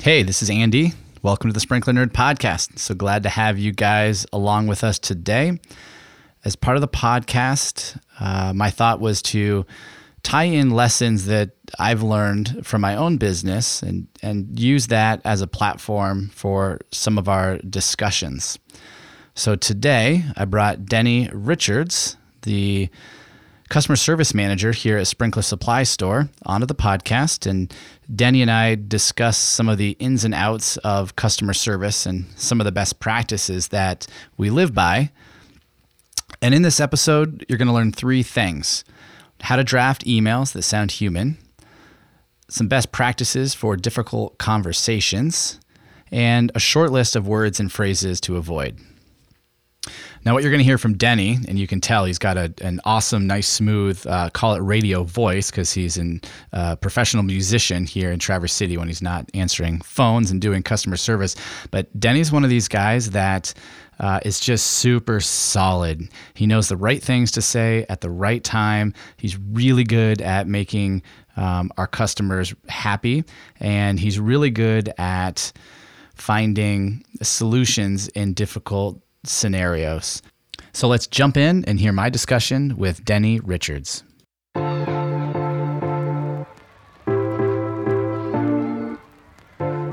Hey, this is Andy. Welcome to the Sprinkler Nerd Podcast. So glad to have you guys along with us today. As part of the podcast, uh, my thought was to tie in lessons that I've learned from my own business and, and use that as a platform for some of our discussions. So today, I brought Denny Richards, the customer service manager here at Sprinkler Supply Store onto the podcast. And Denny and I discuss some of the ins and outs of customer service and some of the best practices that we live by. And in this episode, you're going to learn three things how to draft emails that sound human, some best practices for difficult conversations, and a short list of words and phrases to avoid. Now, what you're going to hear from Denny, and you can tell he's got a, an awesome, nice, smooth, uh, call it radio voice because he's a uh, professional musician here in Traverse City when he's not answering phones and doing customer service. But Denny's one of these guys that uh, is just super solid. He knows the right things to say at the right time. He's really good at making um, our customers happy, and he's really good at finding solutions in difficult scenarios. So let's jump in and hear my discussion with Denny Richards.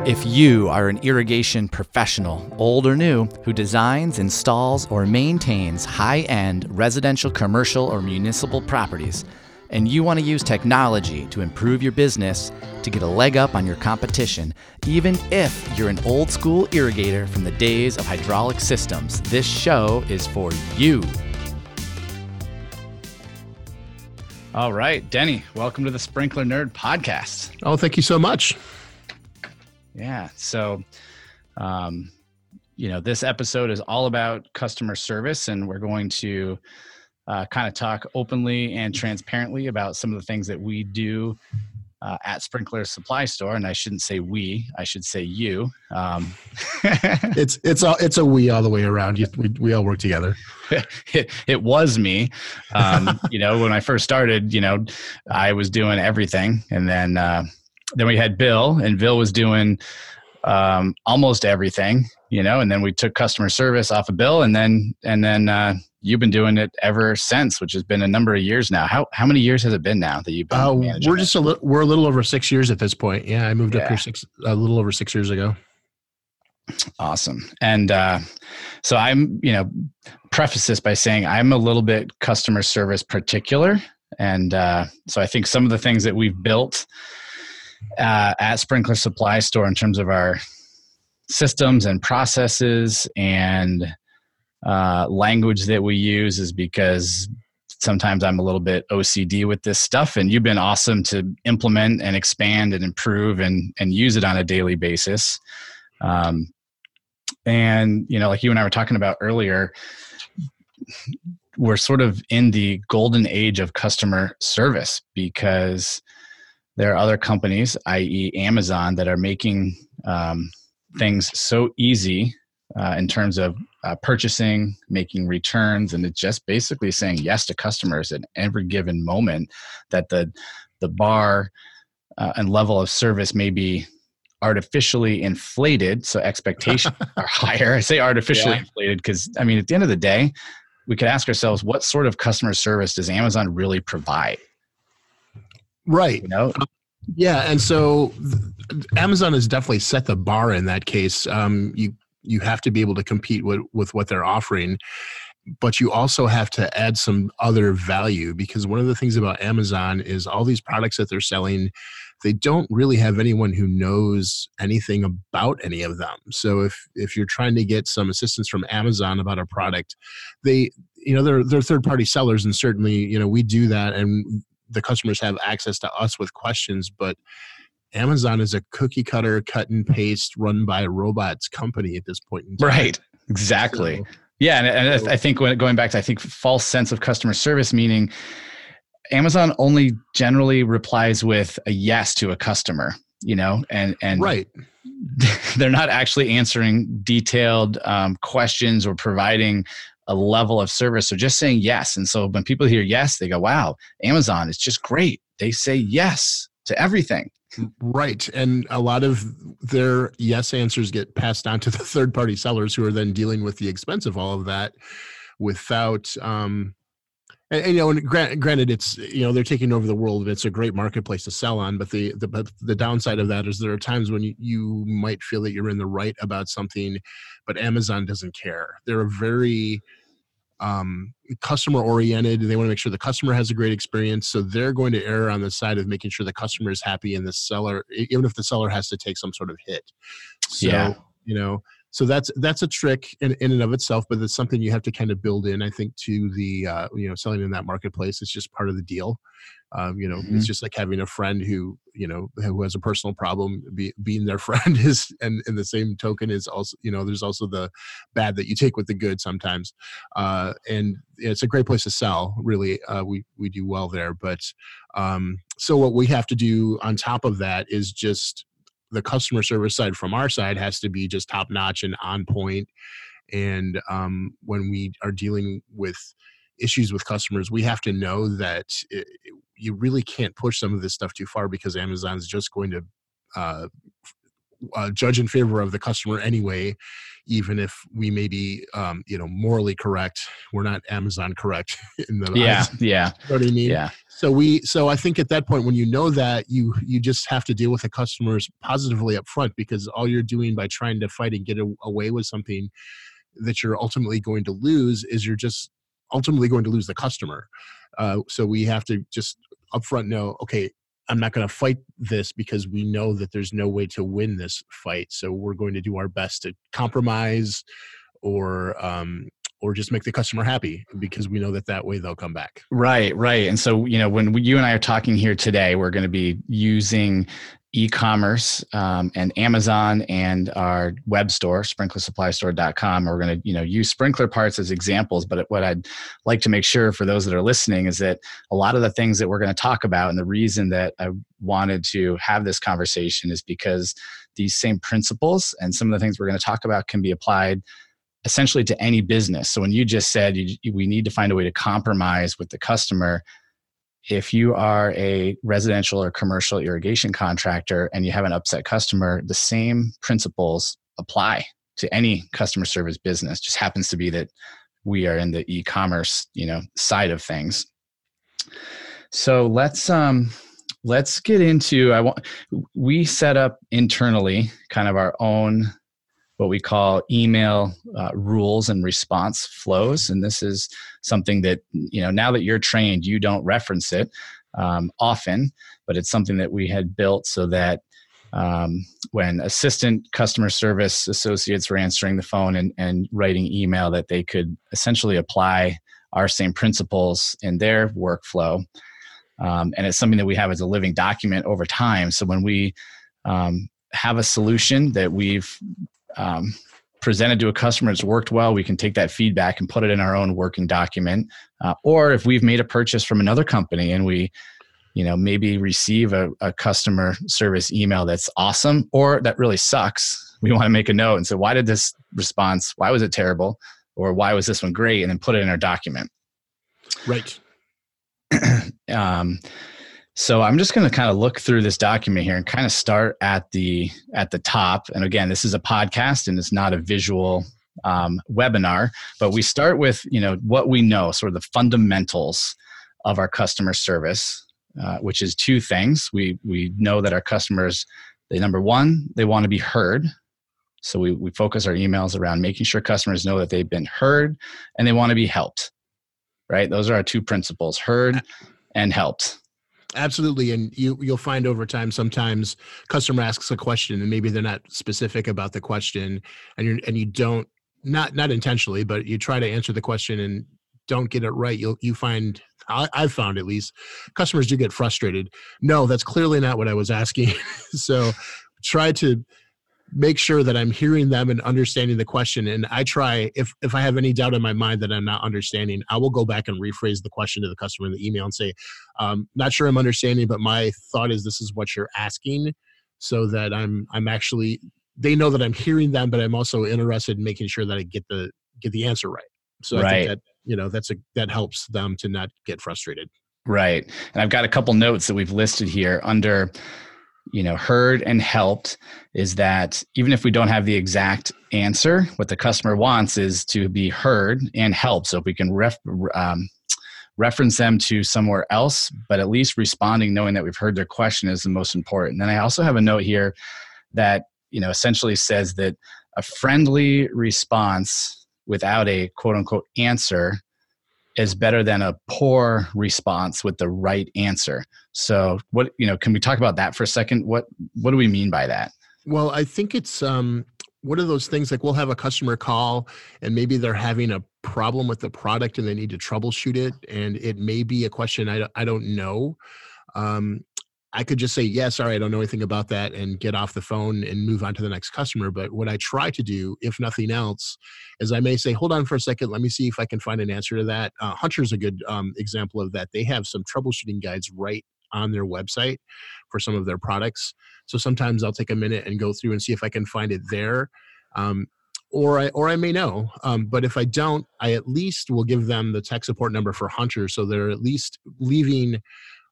If you are an irrigation professional, old or new, who designs, installs, or maintains high end residential, commercial, or municipal properties, and you want to use technology to improve your business to get a leg up on your competition, even if you're an old school irrigator from the days of hydraulic systems, this show is for you. All right, Denny, welcome to the Sprinkler Nerd Podcast. Oh, thank you so much. Yeah. So, um, you know, this episode is all about customer service, and we're going to uh, kind of talk openly and transparently about some of the things that we do uh, at Sprinkler Supply Store, and I shouldn't say we, I should say you. Um, it's it's a it's a we all the way around. You, we we all work together. it, it was me. Um, you know, when I first started, you know, I was doing everything, and then uh, then we had Bill, and Bill was doing um, almost everything. You know, and then we took customer service off of Bill, and then and then uh, you've been doing it ever since, which has been a number of years now. How how many years has it been now that you've been? Uh, we're just a li- we're a little over six years at this point. Yeah, I moved yeah. up here six a little over six years ago. Awesome. And uh, so I'm, you know, preface this by saying I'm a little bit customer service particular, and uh, so I think some of the things that we've built uh, at Sprinkler Supply Store in terms of our systems and processes and uh, language that we use is because sometimes I'm a little bit OCD with this stuff, and you've been awesome to implement and expand and improve and and use it on a daily basis. Um, and you know, like you and I were talking about earlier, we're sort of in the golden age of customer service because there are other companies, i.e., Amazon, that are making um, things so easy uh, in terms of uh, purchasing, making returns, and it's just basically saying yes to customers at every given moment. That the the bar uh, and level of service may be artificially inflated, so expectations are higher. I say artificially yeah. inflated because I mean, at the end of the day, we could ask ourselves, what sort of customer service does Amazon really provide? Right. You know? Yeah, and so Amazon has definitely set the bar in that case. Um, you you have to be able to compete with, with what they're offering but you also have to add some other value because one of the things about Amazon is all these products that they're selling they don't really have anyone who knows anything about any of them so if if you're trying to get some assistance from Amazon about a product they you know they're they're third party sellers and certainly you know we do that and the customers have access to us with questions but Amazon is a cookie cutter, cut and paste, run by robots company at this point in time. Right. Exactly. So, yeah, and, and I think when going back to I think false sense of customer service, meaning Amazon only generally replies with a yes to a customer, you know, and and right. They're not actually answering detailed um, questions or providing a level of service. So just saying yes. And so when people hear yes, they go, "Wow, Amazon is just great." They say yes to everything. Right. And a lot of their yes answers get passed on to the third party sellers who are then dealing with the expense of all of that without um and, and you know, and granted, granted, it's you know they're taking over the world. It's a great marketplace to sell on, but the the the downside of that is there are times when you, you might feel that you're in the right about something, but Amazon doesn't care. They're a very um, customer oriented. They want to make sure the customer has a great experience. So they're going to err on the side of making sure the customer is happy and the seller, even if the seller has to take some sort of hit. So, yeah. you know, so that's that's a trick in, in and of itself but it's something you have to kind of build in i think to the uh, you know selling in that marketplace it's just part of the deal um, you know mm-hmm. it's just like having a friend who you know who has a personal problem be, being their friend is and in the same token is also you know there's also the bad that you take with the good sometimes. Uh, and it's a great place to sell really. Uh, we we do well there. But um, so what we have to do on top of that is just the customer service side from our side has to be just top notch and on point. And um, when we are dealing with issues with customers, we have to know that it, you really can't push some of this stuff too far because Amazon's just going to uh, uh, judge in favor of the customer anyway, even if we may be, um, you know, morally correct. We're not Amazon correct in the yeah, eyes. yeah. You know what I mean? Yeah. So we, so I think at that point when you know that, you you just have to deal with the customers positively up front because all you're doing by trying to fight and get a, away with something that you're ultimately going to lose is you're just ultimately going to lose the customer. Uh, so we have to just upfront know, okay, I'm not going to fight this because we know that there's no way to win this fight. So we're going to do our best to compromise or um, or just make the customer happy because we know that that way they'll come back. Right, right. And so, you know, when we, you and I are talking here today, we're going to be using e-commerce um, and Amazon and our web store, sprinklersupplystore.com. We're going to, you know, use sprinkler parts as examples. But what I'd like to make sure for those that are listening is that a lot of the things that we're going to talk about, and the reason that I wanted to have this conversation is because these same principles and some of the things we're going to talk about can be applied essentially to any business. So when you just said you, we need to find a way to compromise with the customer, if you are a residential or commercial irrigation contractor and you have an upset customer, the same principles apply to any customer service business. Just happens to be that we are in the e-commerce, you know, side of things. So let's um let's get into I want we set up internally kind of our own what we call email uh, rules and response flows. And this is something that, you know, now that you're trained, you don't reference it um, often, but it's something that we had built so that um, when assistant customer service associates were answering the phone and, and writing email, that they could essentially apply our same principles in their workflow. Um, and it's something that we have as a living document over time. So when we um, have a solution that we've um, presented to a customer, it's worked well, we can take that feedback and put it in our own working document. Uh, or if we've made a purchase from another company and we, you know, maybe receive a, a customer service email that's awesome or that really sucks, we want to make a note and say, why did this response, why was it terrible? Or why was this one great? And then put it in our document. Right. um, so I'm just going to kind of look through this document here and kind of start at the at the top. And again, this is a podcast and it's not a visual um, webinar, but we start with you know what we know, sort of the fundamentals of our customer service, uh, which is two things. We we know that our customers, they number one, they want to be heard. So we, we focus our emails around making sure customers know that they've been heard and they want to be helped. Right? Those are our two principles: heard and helped absolutely and you you'll find over time sometimes customer asks a question and maybe they're not specific about the question and you and you don't not not intentionally but you try to answer the question and don't get it right you'll you find I, i've found at least customers do get frustrated. No that's clearly not what i was asking. So try to make sure that I'm hearing them and understanding the question. And I try, if if I have any doubt in my mind that I'm not understanding, I will go back and rephrase the question to the customer in the email and say, um, "Not sure I'm understanding, but my thought is this is what you're asking," so that I'm I'm actually they know that I'm hearing them, but I'm also interested in making sure that I get the get the answer right. So right. I think that you know that's a that helps them to not get frustrated. Right, and I've got a couple notes that we've listed here under you know heard and helped is that even if we don't have the exact answer what the customer wants is to be heard and helped. So if we can ref, um, reference them to somewhere else but at least responding knowing that we've heard their question is the most important. And then i also have a note here that you know essentially says that a friendly response without a quote unquote answer is better than a poor response with the right answer. So what you know, can we talk about that for a second? What what do we mean by that? Well, I think it's um one of those things like we'll have a customer call and maybe they're having a problem with the product and they need to troubleshoot it and it may be a question I, I don't know um, I could just say, yeah, sorry, I don't know anything about that and get off the phone and move on to the next customer. But what I try to do, if nothing else, is I may say, hold on for a second, let me see if I can find an answer to that. Uh, Hunter's a good um, example of that. They have some troubleshooting guides right on their website for some of their products. So sometimes I'll take a minute and go through and see if I can find it there. Um, or I or I may know. Um, but if I don't, I at least will give them the tech support number for Hunter, so they're at least leaving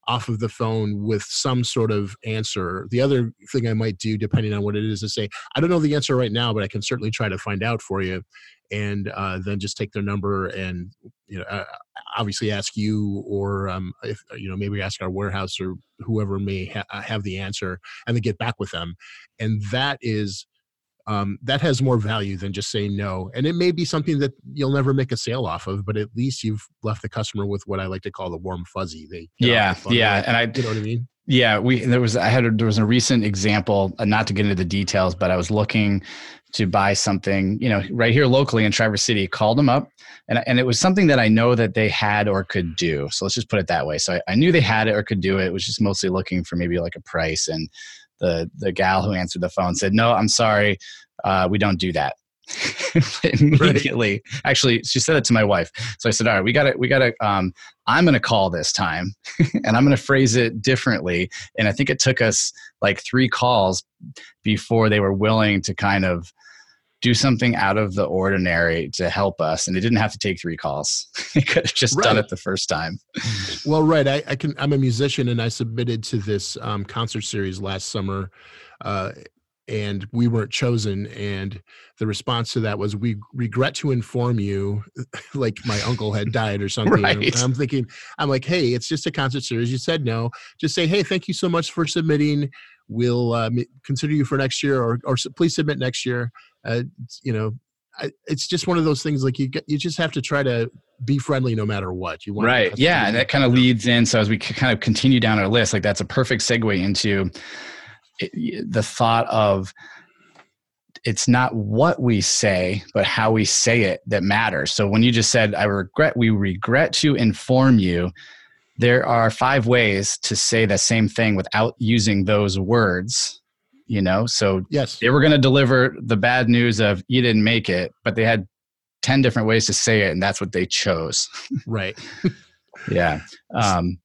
off of the phone with some sort of answer. The other thing I might do, depending on what it is, is say, I don't know the answer right now, but I can certainly try to find out for you. And uh, then just take their number and, you know, uh, obviously ask you or, um, if, you know, maybe ask our warehouse or whoever may ha- have the answer and then get back with them. And that is um, that has more value than just saying no. And it may be something that you'll never make a sale off of, but at least you've left the customer with what I like to call the warm fuzzy. They yeah yeah, and I you know what I mean. Yeah, we there was I had a, there was a recent example, uh, not to get into the details, but I was looking to buy something, you know, right here locally in Traverse City. Called them up, and and it was something that I know that they had or could do. So let's just put it that way. So I, I knew they had it or could do it. It was just mostly looking for maybe like a price and the the gal who answered the phone said, "No, I'm sorry, uh, we don't do that." immediately right. actually she said it to my wife so i said all right we gotta we gotta um, i'm gonna call this time and i'm gonna phrase it differently and i think it took us like three calls before they were willing to kind of do something out of the ordinary to help us and they didn't have to take three calls they could have just right. done it the first time well right I, I, can i'm a musician and i submitted to this um, concert series last summer uh, and we weren't chosen and the response to that was we regret to inform you like my uncle had died or something right. i'm thinking i'm like hey it's just a concert series you said no just say hey thank you so much for submitting we'll uh, consider you for next year or, or please submit next year. Uh, you know I, it's just one of those things like you get, you just have to try to be friendly no matter what. You want right. yeah and that kind of leads in so as we kind of continue down our list like that's a perfect segue into it, the thought of it's not what we say but how we say it that matters. So when you just said i regret we regret to inform you there are five ways to say the same thing without using those words you know? So yes. they were going to deliver the bad news of you didn't make it but they had 10 different ways to say it and that's what they chose. Right. Yeah um,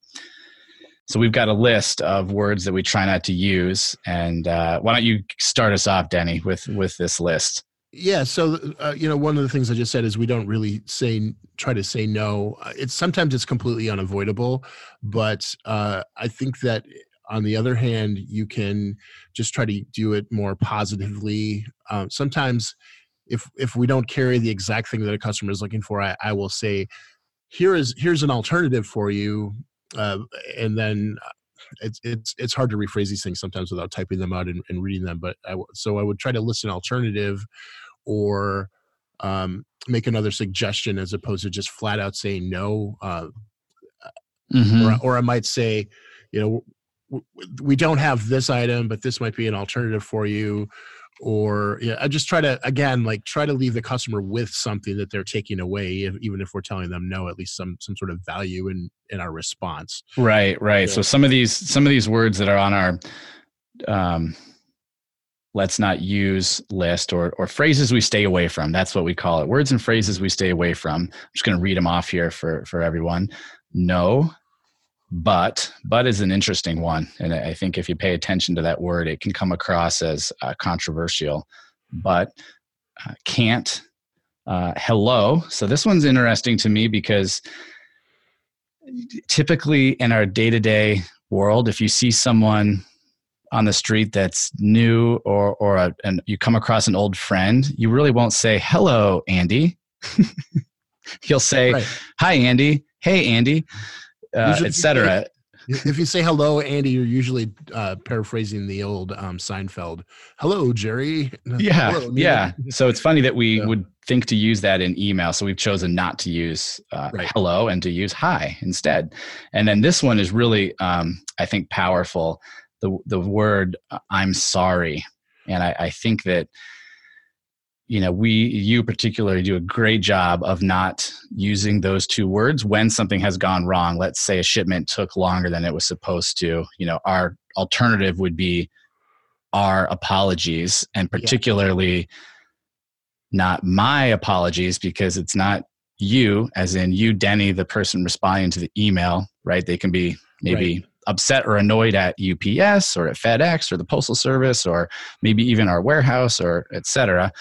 so we've got a list of words that we try not to use and uh, why don't you start us off denny with with this list yeah so uh, you know one of the things i just said is we don't really say try to say no. It's sometimes it's completely unavoidable but uh, i think that on the other hand you can just try to do it more positively. Um, sometimes if if we don't carry the exact thing that a customer is looking for i, I will say here is here's an alternative for you uh, and then uh, it's it's it's hard to rephrase these things sometimes without typing them out and, and reading them but I, so i would try to list an alternative or um, make another suggestion as opposed to just flat out saying no uh, mm-hmm. or, or i might say you know we don't have this item, but this might be an alternative for you. Or yeah, I just try to again like try to leave the customer with something that they're taking away, if, even if we're telling them no, at least some some sort of value in in our response. Right, right. So some of these some of these words that are on our um, let's not use list or or phrases we stay away from. That's what we call it. Words and phrases we stay away from. I'm just going to read them off here for for everyone. No, but but is an interesting one and i think if you pay attention to that word it can come across as uh, controversial but uh, can't uh, hello so this one's interesting to me because typically in our day-to-day world if you see someone on the street that's new or or a, and you come across an old friend, you really won't say hello, Andy. You'll say, right. "Hi, Andy. Hey, Andy," uh, etc if you say hello, Andy, you're usually uh, paraphrasing the old um, Seinfeld. Hello, Jerry. Yeah, hello, yeah. So it's funny that we yeah. would think to use that in email. So we've chosen not to use uh, right. hello and to use hi instead. And then this one is really, um, I think, powerful. The the word uh, "I'm sorry," and I, I think that you know we you particularly do a great job of not using those two words when something has gone wrong let's say a shipment took longer than it was supposed to you know our alternative would be our apologies and particularly yeah. not my apologies because it's not you as in you denny the person responding to the email right they can be maybe right. Upset or annoyed at ups or at fedex or the postal service or maybe even our warehouse or etc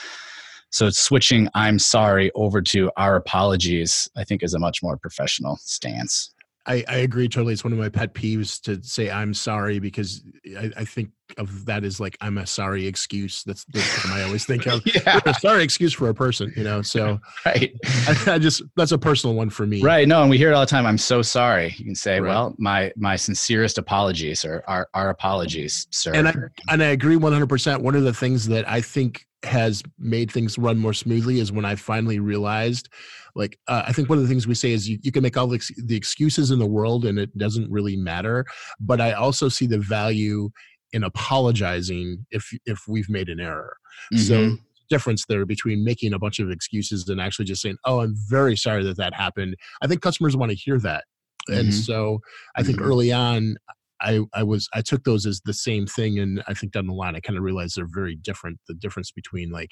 so switching I'm sorry over to our apologies, I think is a much more professional stance. I, I agree totally. It's one of my pet peeves to say I'm sorry because I, I think of that as like I'm a sorry excuse. That's the term I always think of. yeah. A sorry excuse for a person, you know. So right, I, I, just that's a personal one for me. Right. No, and we hear it all the time. I'm so sorry. You can say, right. well, my my sincerest apologies or our our apologies, sir. And I and I agree 100. percent One of the things that I think has made things run more smoothly is when I finally realized, like, uh, I think one of the things we say is you, you can make all the, the excuses in the world and it doesn't really matter. But I also see the value in apologizing if if we've made an error. Mm-hmm. So difference there between making a bunch of excuses and actually just saying, "Oh, I'm very sorry that that happened." I think customers want to hear that. Mm-hmm. And so I think mm-hmm. early on I, I was I took those as the same thing and I think down the line I kind of realized they're very different the difference between like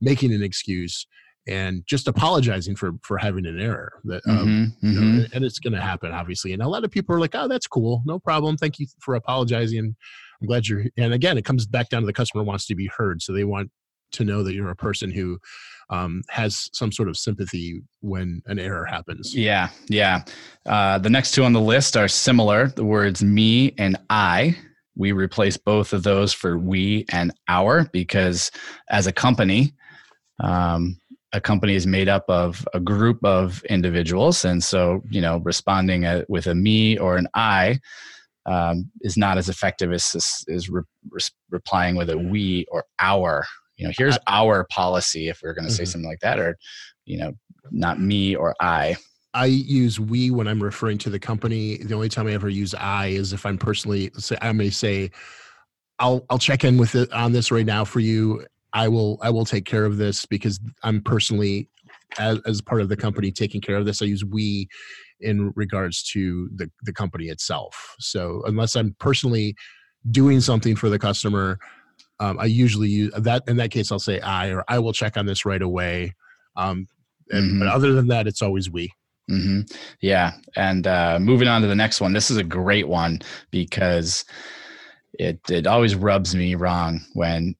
making an excuse and just apologizing for for having an error that um, mm-hmm, you know, mm-hmm. and it's going to happen obviously and a lot of people are like oh that's cool no problem thank you for apologizing I'm glad you're and again it comes back down to the customer wants to be heard so they want to know that you're a person who um, has some sort of sympathy when an error happens. Yeah, yeah. Uh, the next two on the list are similar. The words me and I. We replace both of those for we and our because as a company, um, a company is made up of a group of individuals. And so, you know, responding a, with a me or an I um, is not as effective as, as re- re- replying with a we or our you know here's our policy if we are going to say mm-hmm. something like that or you know not me or i I use we when I'm referring to the company. The only time I ever use I is if I'm personally say I may say, I'll I'll check in with it on this right now for you. I will I will take care of this because I'm personally as, as part of the company taking care of this. I use we in regards to the the company itself. So unless I'm personally doing something for the customer, um, I usually use that. In that case, I'll say I or I will check on this right away. Um, and, mm-hmm. But other than that, it's always we. Mm-hmm. Yeah. And uh, moving on to the next one. This is a great one because it it always rubs me wrong when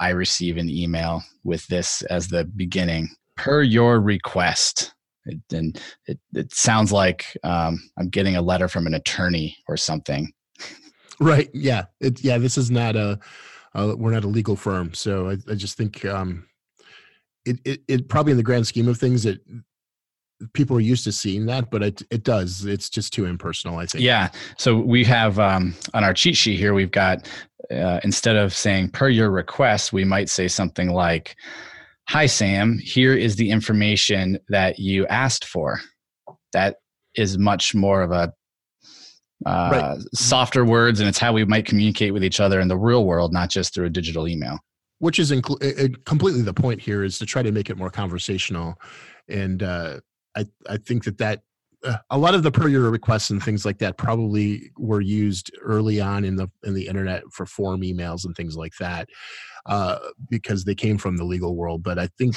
I receive an email with this as the beginning per your request. It, and it, it sounds like um, I'm getting a letter from an attorney or something. Right. Yeah. It, yeah. This is not a uh, we're not a legal firm, so I, I just think um, it, it, it probably in the grand scheme of things that people are used to seeing that, but it it does. It's just too impersonal. I think. Yeah. So we have um, on our cheat sheet here, we've got uh, instead of saying per your request, we might say something like, "Hi Sam, here is the information that you asked for." That is much more of a uh, right. softer words, and it's how we might communicate with each other in the real world, not just through a digital email. Which is inc- completely the point here is to try to make it more conversational, and uh, I I think that that a lot of the per your requests and things like that probably were used early on in the in the internet for form emails and things like that uh, because they came from the legal world. But I think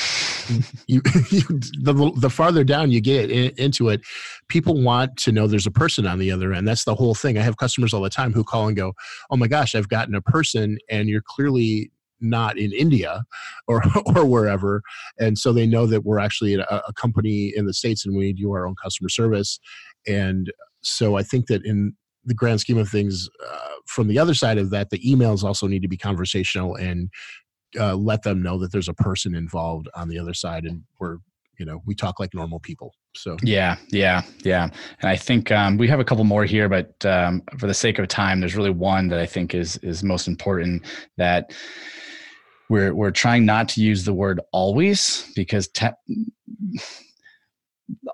you, you the, the farther down you get in, into it, people want to know there's a person on the other end. That's the whole thing. I have customers all the time who call and go, "Oh my gosh, I've gotten a person, and you're clearly not in India or or wherever, and so they know that we're actually a, a company in the states and we do our own customer service. And so I think that in the grand scheme of things, uh, from the other side of that, the emails also need to be conversational and uh, let them know that there's a person involved on the other side, and we're you know we talk like normal people. So yeah, yeah, yeah. And I think um, we have a couple more here, but um, for the sake of time, there's really one that I think is is most important that we're we're trying not to use the word always because te-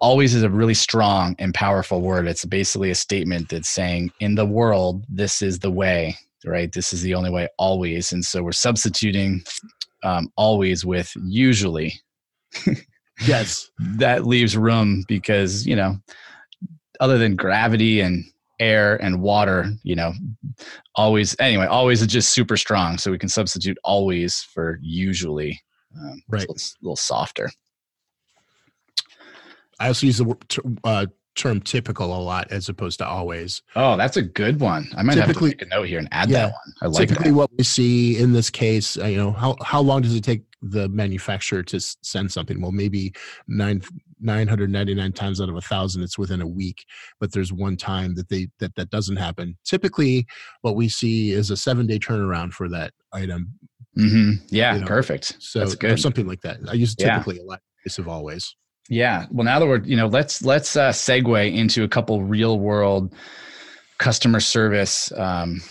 always is a really strong and powerful word. It's basically a statement that's saying, in the world, this is the way, right? This is the only way always. And so we're substituting um, always with usually. yes. that leaves room because, you know, other than gravity and air and water, you know, always, anyway, always is just super strong. So we can substitute always for usually. Um, right. So it's a little softer. I also use the uh, term typical a lot as opposed to always. Oh, that's a good one. I might typically, have to make a note here and add yeah, that one. I like typically that. what we see in this case. Uh, you know, how how long does it take the manufacturer to send something? Well, maybe nine. 999 times out of a thousand it's within a week but there's one time that they that that doesn't happen typically what we see is a seven day turnaround for that item mm-hmm. yeah you know, perfect so That's good. or something like that i use typically yeah. a lot of always yeah. Well, now that we're, you know, let's let's uh, segue into a couple real world customer service. Um,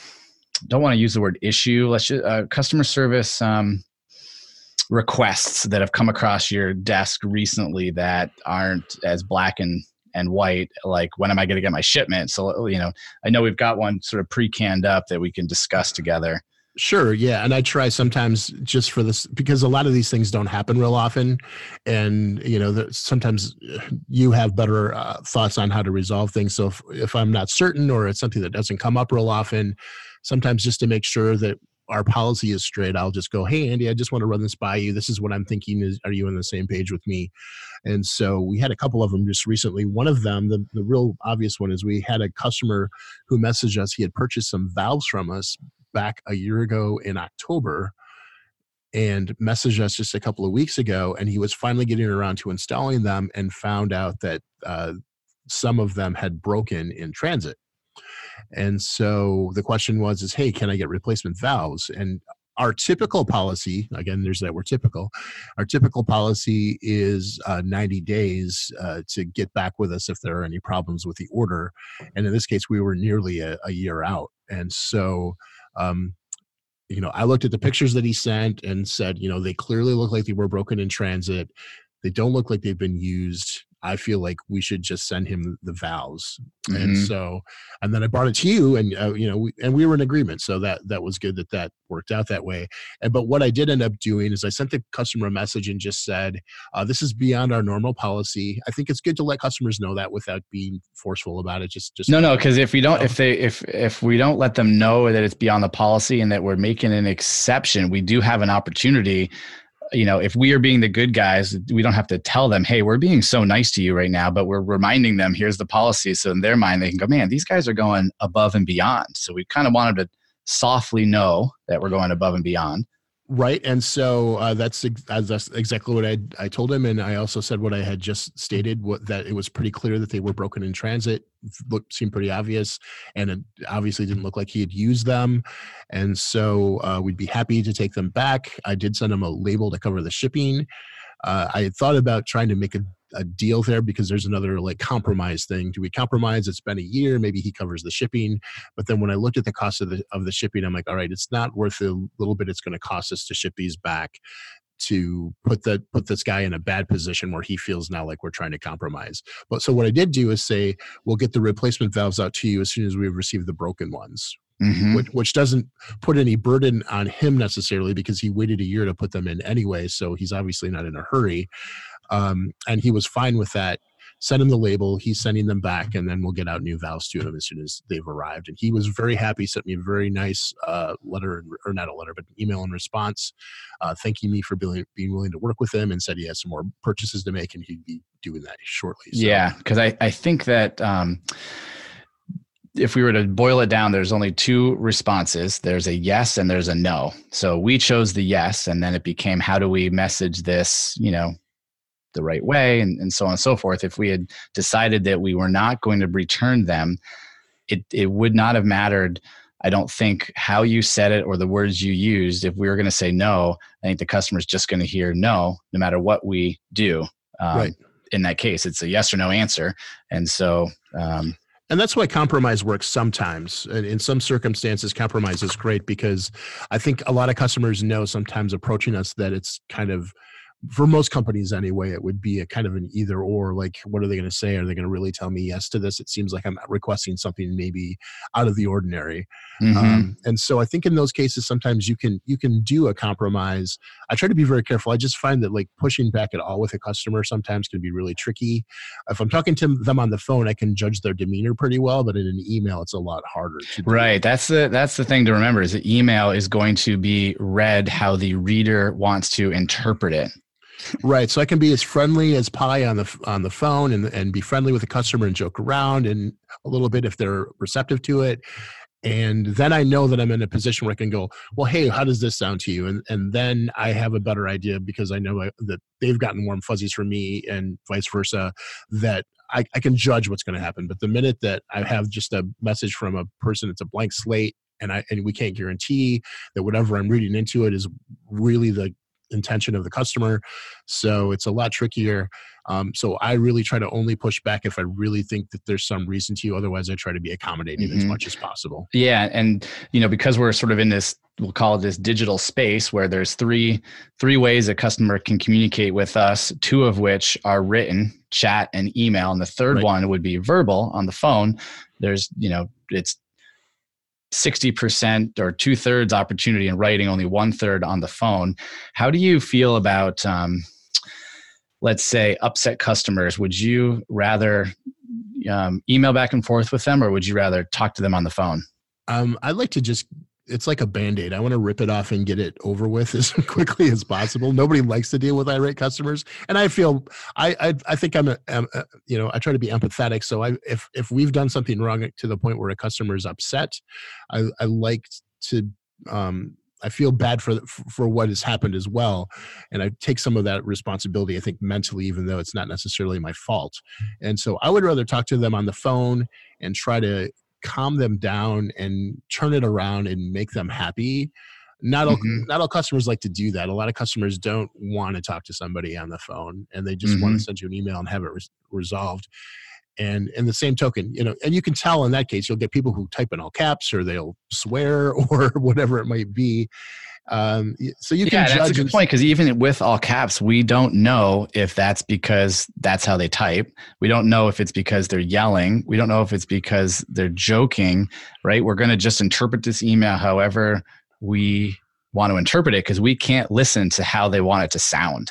don't want to use the word issue. Let's just uh, customer service um, requests that have come across your desk recently that aren't as black and and white. Like when am I going to get my shipment? So you know, I know we've got one sort of pre canned up that we can discuss together. Sure, yeah, and I try sometimes just for this because a lot of these things don't happen real often, and you know, sometimes you have better uh, thoughts on how to resolve things. So if, if I'm not certain or it's something that doesn't come up real often, sometimes just to make sure that our policy is straight, I'll just go, "Hey, Andy, I just want to run this by you. This is what I'm thinking. Is are you on the same page with me?" And so we had a couple of them just recently. One of them, the the real obvious one, is we had a customer who messaged us. He had purchased some valves from us back a year ago in October and messaged us just a couple of weeks ago and he was finally getting around to installing them and found out that uh, some of them had broken in transit and so the question was is hey can i get replacement valves and our typical policy again there's that we're typical our typical policy is uh, 90 days uh, to get back with us if there are any problems with the order and in this case we were nearly a, a year out and so um, you know, I looked at the pictures that he sent and said, you know, they clearly look like they were broken in transit. They don't look like they've been used. I feel like we should just send him the valves. Mm-hmm. And so, and then I brought it to you, and uh, you know, we, and we were in agreement. So that that was good that that worked out that way. And but what I did end up doing is I sent the customer a message and just said, uh, "This is beyond our normal policy. I think it's good to let customers know that without being forceful about it. Just just no, no, because if we don't, if they if if we don't let them know that it's beyond the policy and that we're making an exception, we do have an opportunity you know, if we are being the good guys, we don't have to tell them, hey, we're being so nice to you right now, but we're reminding them, here's the policy. So in their mind, they can go, man, these guys are going above and beyond. So we kind of wanted to softly know that we're going above and beyond. Right. And so uh, that's, that's exactly what I, I told him. And I also said what I had just stated, what, that it was pretty clear that they were broken in transit, looked, seemed pretty obvious. And it obviously didn't look like he had used them. And so uh, we'd be happy to take them back. I did send him a label to cover the shipping. Uh, I had thought about trying to make a a deal there because there's another like compromise thing. Do we compromise? It's been a year. Maybe he covers the shipping. But then when I looked at the cost of the of the shipping, I'm like, all right, it's not worth a little bit. It's going to cost us to ship these back to put that put this guy in a bad position where he feels now like we're trying to compromise. But so what I did do is say we'll get the replacement valves out to you as soon as we've received the broken ones. Mm-hmm. Which, which doesn't put any burden on him necessarily because he waited a year to put them in anyway. So he's obviously not in a hurry. Um, and he was fine with that. Send him the label. He's sending them back, and then we'll get out new valves to him as soon as they've arrived. And he was very happy. Sent me a very nice uh, letter, or not a letter, but an email in response, uh, thanking me for being, being willing to work with him, and said he has some more purchases to make, and he'd be doing that shortly. So, yeah, because I I think that. Um, if we were to boil it down, there's only two responses. There's a yes and there's a no. So we chose the yes, and then it became how do we message this, you know, the right way and, and so on and so forth if we had decided that we were not going to return them it it would not have mattered I don't think how you said it or the words you used, if we were going to say no, I think the customer's just going to hear no, no matter what we do. Um, right. In that case, it's a yes or no answer. And so, um, and that's why compromise works sometimes. In some circumstances, compromise is great because I think a lot of customers know sometimes approaching us that it's kind of for most companies anyway, it would be a kind of an either or. Like, what are they going to say? Are they going to really tell me yes to this? It seems like I'm requesting something maybe out of the ordinary. Mm-hmm. Um, and so, I think in those cases, sometimes you can you can do a compromise. I try to be very careful. I just find that like pushing back at all with a customer sometimes can be really tricky. If I'm talking to them on the phone, I can judge their demeanor pretty well, but in an email, it's a lot harder. To do. Right. That's the that's the thing to remember is the email is going to be read how the reader wants to interpret it right. So I can be as friendly as pie on the on the phone and and be friendly with the customer and joke around and a little bit if they're receptive to it. And then I know that I'm in a position where I can go, well, hey, how does this sound to you? And and then I have a better idea because I know that they've gotten warm fuzzies from me and vice versa. That I, I can judge what's going to happen. But the minute that I have just a message from a person, it's a blank slate, and I and we can't guarantee that whatever I'm reading into it is really the intention of the customer. So it's a lot trickier. Um, so I really try to only push back if I really think that there's some reason to. you. Otherwise, I try to be accommodating mm-hmm. as much as possible. Yeah, and you know because we're sort of in this we'll call it this digital space where there's three three ways a customer can communicate with us two of which are written chat and email and the third right. one would be verbal on the phone there's you know it's 60% or two thirds opportunity in writing, only one third on the phone. How do you feel about, um, let's say, upset customers? Would you rather um, email back and forth with them or would you rather talk to them on the phone? Um, I'd like to just it's like a band-aid i want to rip it off and get it over with as quickly as possible nobody likes to deal with irate customers and i feel i i, I think i'm a, a, you know i try to be empathetic so i if if we've done something wrong to the point where a customer is upset i i like to um I feel bad for for what has happened as well, and I take some of that responsibility. I think mentally, even though it's not necessarily my fault, and so I would rather talk to them on the phone and try to calm them down and turn it around and make them happy not all mm-hmm. not all customers like to do that a lot of customers don't want to talk to somebody on the phone and they just mm-hmm. want to send you an email and have it re- resolved and in the same token you know and you can tell in that case you'll get people who type in all caps or they'll swear or whatever it might be um, so you can judge. yeah, that's a good point because even with all caps, we don't know if that's because that's how they type. We don't know if it's because they're yelling. We don't know if it's because they're joking. Right? We're going to just interpret this email however we want to interpret it because we can't listen to how they want it to sound.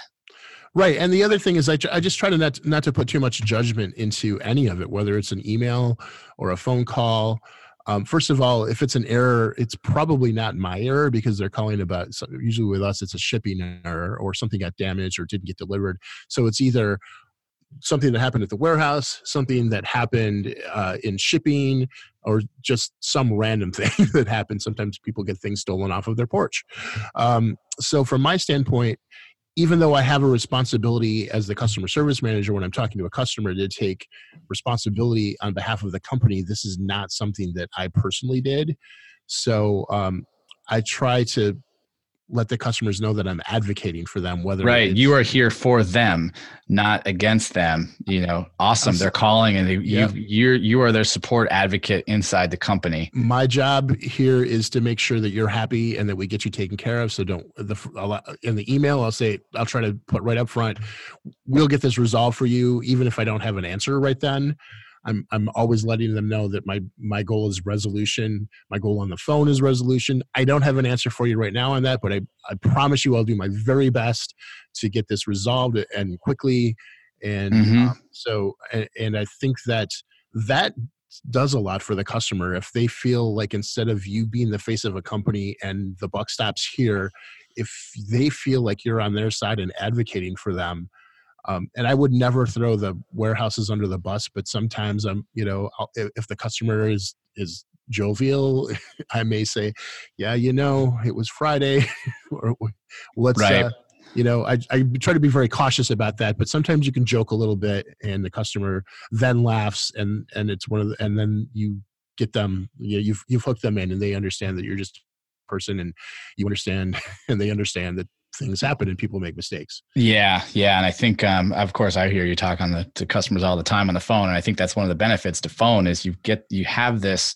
Right, and the other thing is, I, I just try to not not to put too much judgment into any of it, whether it's an email or a phone call um, first of all, if it's an error, it's probably not my error because they're calling about. Usually with us, it's a shipping error or something got damaged or didn't get delivered. So it's either something that happened at the warehouse, something that happened uh, in shipping, or just some random thing that happened. Sometimes people get things stolen off of their porch. Um, so, from my standpoint, even though I have a responsibility as the customer service manager when I'm talking to a customer to take responsibility on behalf of the company, this is not something that I personally did. So um, I try to let the customers know that I'm advocating for them. Whether right, you are here for them, not against them. You know, awesome. They're calling, and they, you you're you are their support advocate inside the company. My job here is to make sure that you're happy and that we get you taken care of. So don't the in the email I'll say I'll try to put right up front. We'll get this resolved for you, even if I don't have an answer right then. I'm I'm always letting them know that my my goal is resolution. My goal on the phone is resolution. I don't have an answer for you right now on that, but I I promise you I'll do my very best to get this resolved and quickly. And mm-hmm. um, so and, and I think that that does a lot for the customer if they feel like instead of you being the face of a company and the buck stops here if they feel like you're on their side and advocating for them um, and I would never throw the warehouses under the bus, but sometimes I'm, you know, I'll, if the customer is is jovial, I may say, "Yeah, you know, it was Friday, or let's." Right. Uh, you know, I, I try to be very cautious about that, but sometimes you can joke a little bit, and the customer then laughs, and and it's one of the, and then you get them you know, you've you've hooked them in and they understand that you're just a person and you understand and they understand that things happen and people make mistakes. Yeah, yeah, and I think, um, of course, I hear you talk on the to customers all the time on the phone, and I think that's one of the benefits to phone is you get you have this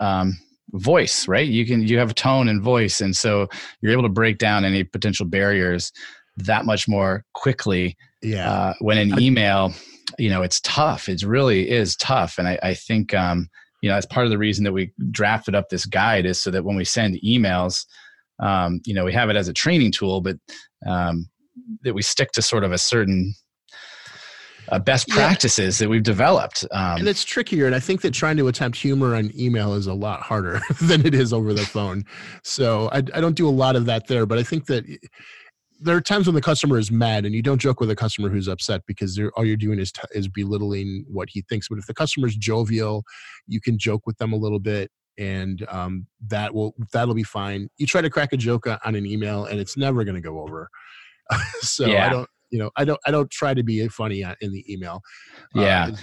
um, voice, right? You can you have a tone and voice, and so you're able to break down any potential barriers that much more quickly. Yeah. Uh, when an email, you know, it's tough. It really is tough, and I, I think. Um, you know, that's part of the reason that we drafted up this guide is so that when we send emails, um, you know, we have it as a training tool, but um, that we stick to sort of a certain uh, best practices yeah. that we've developed. Um, and it's trickier. And I think that trying to attempt humor on email is a lot harder than it is over the phone. So I, I don't do a lot of that there, but I think that there are times when the customer is mad and you don't joke with a customer who's upset because all you're doing is, t- is belittling what he thinks. But if the customer's jovial, you can joke with them a little bit and um, that will that'll be fine. You try to crack a joke on an email, and it's never going to go over. so yeah. I don't, you know, I don't, I don't try to be funny in the email. Uh, yeah. Uh,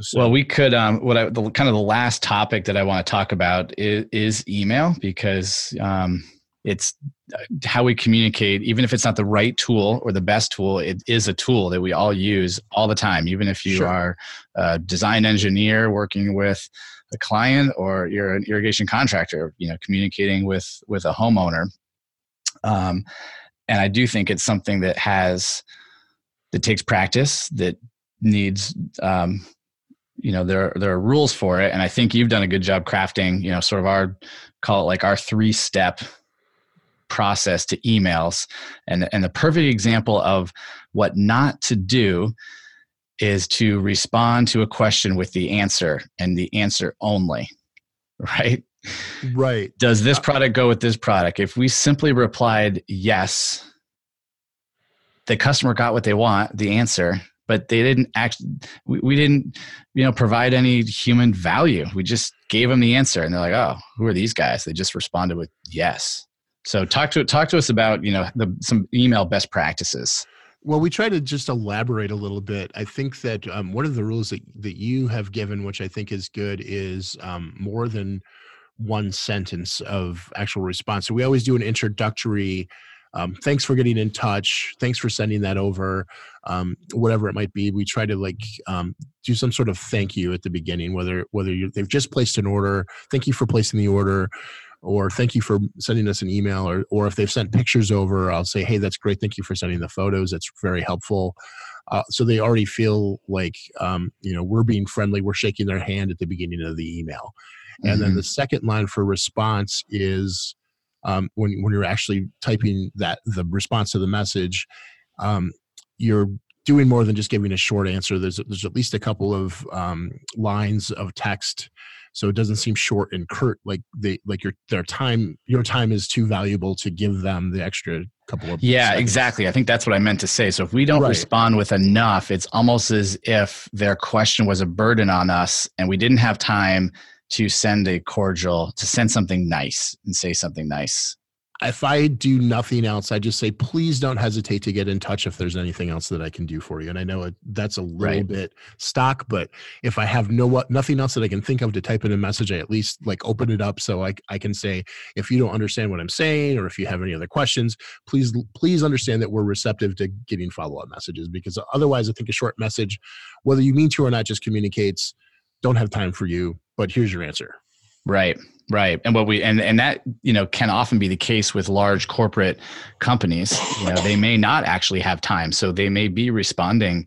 so. Well, we could. Um, what I the kind of the last topic that I want to talk about is, is email because um, it's uh, how we communicate. Even if it's not the right tool or the best tool, it is a tool that we all use all the time. Even if you sure. are a design engineer working with a client or you're an irrigation contractor, you know, communicating with with a homeowner. Um, and I do think it's something that has that takes practice that needs um, you know there there are rules for it and i think you've done a good job crafting you know sort of our call it like our three step process to emails and and the perfect example of what not to do is to respond to a question with the answer and the answer only, right? Right. Does this uh, product go with this product? If we simply replied yes, the customer got what they want, the answer, but they didn't actually, we, we didn't, you know, provide any human value. We just gave them the answer and they're like, oh, who are these guys? They just responded with yes. So talk to talk to us about you know the, some email best practices. Well, we try to just elaborate a little bit. I think that um, one of the rules that, that you have given, which I think is good, is um, more than one sentence of actual response. So we always do an introductory. Um, thanks for getting in touch. Thanks for sending that over. Um, whatever it might be, we try to like um, do some sort of thank you at the beginning. Whether whether they've just placed an order, thank you for placing the order or thank you for sending us an email or, or if they've sent pictures over i'll say hey that's great. Thank you for sending the photos. That's very helpful. Uh, so they already feel like um, you know we're being friendly. We're shaking their hand at the beginning of the email. And mm-hmm. then the second line for response is um, when, when you're actually typing that the response to the message um, you're doing more than just giving a short answer. There's, there's at least a couple of um, lines of text so it doesn't seem short and curt like they like your their time your time is too valuable to give them the extra couple of yeah seconds. exactly i think that's what i meant to say so if we don't right. respond with enough it's almost as if their question was a burden on us and we didn't have time to send a cordial to send something nice and say something nice if I do nothing else, I just say, please don't hesitate to get in touch if there's anything else that I can do for you. And I know it, that's a little right. bit stock, but if I have no nothing else that I can think of to type in a message, I at least like open it up so I, I can say, if you don't understand what I'm saying or if you have any other questions, please please understand that we're receptive to getting follow up messages because otherwise, I think a short message, whether you mean to or not, just communicates. Don't have time for you, but here's your answer. Right. Right. And what we and and that, you know, can often be the case with large corporate companies. You know, they may not actually have time. So they may be responding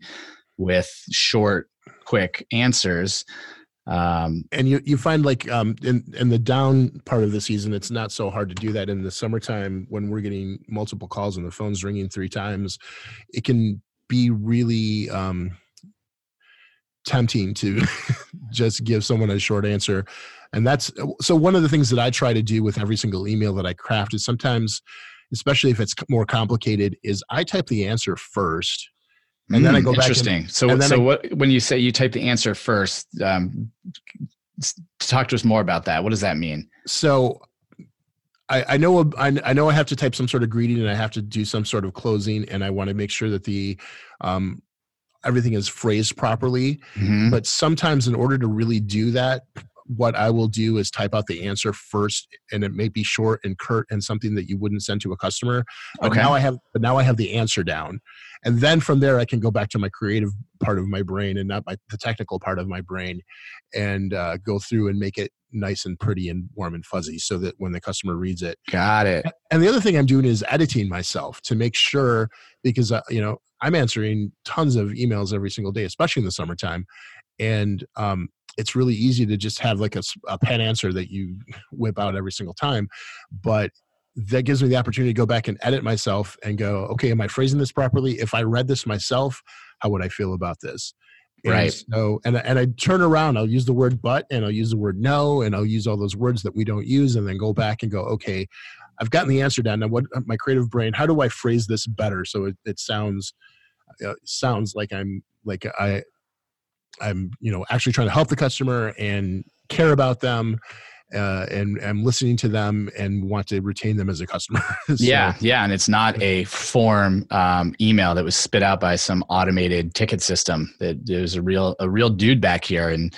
with short, quick answers. Um, and you, you find like um, in, in the down part of the season, it's not so hard to do that. In the summertime, when we're getting multiple calls and the phone's ringing three times, it can be really um, tempting to just give someone a short answer and that's so one of the things that i try to do with every single email that i craft is sometimes especially if it's more complicated is i type the answer first and mm, then i hmm, go interesting back so so I, what when you say you type the answer first um, talk to us more about that what does that mean so I, I know I, I know I have to type some sort of greeting and I have to do some sort of closing and I want to make sure that the um, everything is phrased properly. Mm-hmm. But sometimes, in order to really do that, what I will do is type out the answer first, and it may be short and curt and something that you wouldn't send to a customer. But okay. now I have, but now I have the answer down, and then from there I can go back to my creative part of my brain and not my the technical part of my brain, and uh, go through and make it nice and pretty and warm and fuzzy, so that when the customer reads it, got it. And the other thing I'm doing is editing myself to make sure because uh, you know I'm answering tons of emails every single day, especially in the summertime, and um, it's really easy to just have like a, a pen answer that you whip out every single time but that gives me the opportunity to go back and edit myself and go okay am i phrasing this properly? If i read this myself how would i feel about this? And right. so and, and i turn around i'll use the word but and i'll use the word no and i'll use all those words that we don't use and then go back and go okay i've gotten the answer down. Now what my creative brain how do i phrase this better so it, it sounds uh, sounds like i'm like i I'm you know actually trying to help the customer and care about them uh, and am listening to them and want to retain them as a customer. so, yeah, yeah, and it's not a form um, email that was spit out by some automated ticket system. That there's a real a real dude back here, and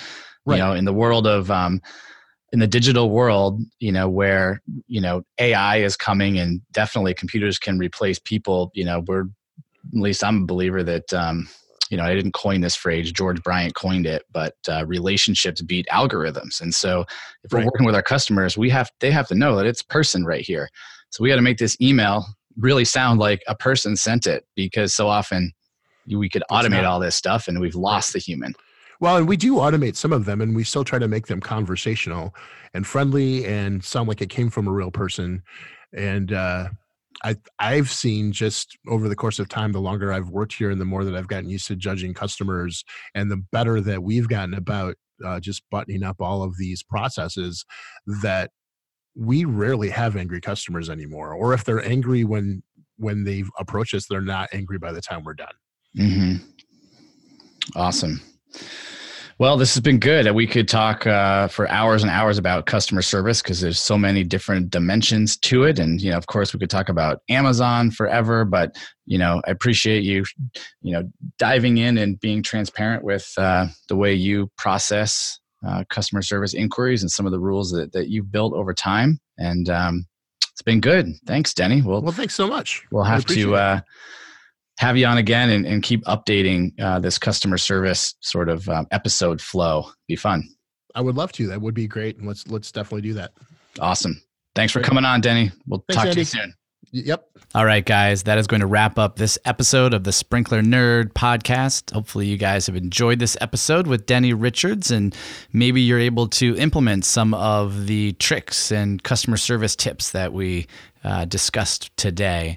right. you know, in the world of um, in the digital world, you know, where you know AI is coming and definitely computers can replace people. You know, we're at least I'm a believer that um, you know, I didn't coin this phrase, George Bryant coined it, but uh, relationships beat algorithms. And so if we're working with our customers, we have, they have to know that it's person right here. So we got to make this email really sound like a person sent it because so often we could automate all this stuff and we've lost the human. Well, and we do automate some of them, and we still try to make them conversational and friendly and sound like it came from a real person. And uh, I I've seen just over the course of time, the longer I've worked here and the more that I've gotten used to judging customers, and the better that we've gotten about uh, just buttoning up all of these processes, that we rarely have angry customers anymore. Or if they're angry when when they approach us, they're not angry by the time we're done. Mm-hmm. Awesome. Well, this has been good. We could talk uh, for hours and hours about customer service because there's so many different dimensions to it, and you know, of course, we could talk about Amazon forever. But you know, I appreciate you, you know, diving in and being transparent with uh, the way you process uh, customer service inquiries and some of the rules that that you've built over time. And um, it's been good. Thanks, Denny. Well, well, thanks so much. We'll have to. Uh, have you on again and, and keep updating uh, this customer service sort of um, episode flow. Be fun. I would love to. That would be great. And let's let's definitely do that. Awesome. Thanks for coming on, Denny. We'll Thanks, talk Andy. to you soon. Yep. All right, guys. That is going to wrap up this episode of the Sprinkler Nerd podcast. Hopefully, you guys have enjoyed this episode with Denny Richards, and maybe you're able to implement some of the tricks and customer service tips that we uh, discussed today.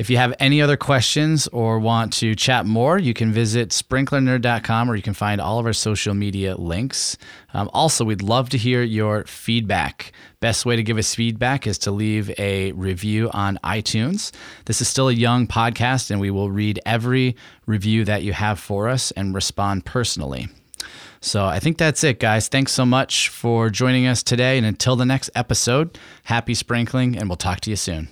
If you have any other questions or want to chat more, you can visit sprinklernerd.com or you can find all of our social media links. Um, also, we'd love to hear your feedback. Best way to give us feedback is to leave a review on iTunes. This is still a young podcast, and we will read every review that you have for us and respond personally. So I think that's it, guys. Thanks so much for joining us today. And until the next episode, happy sprinkling, and we'll talk to you soon.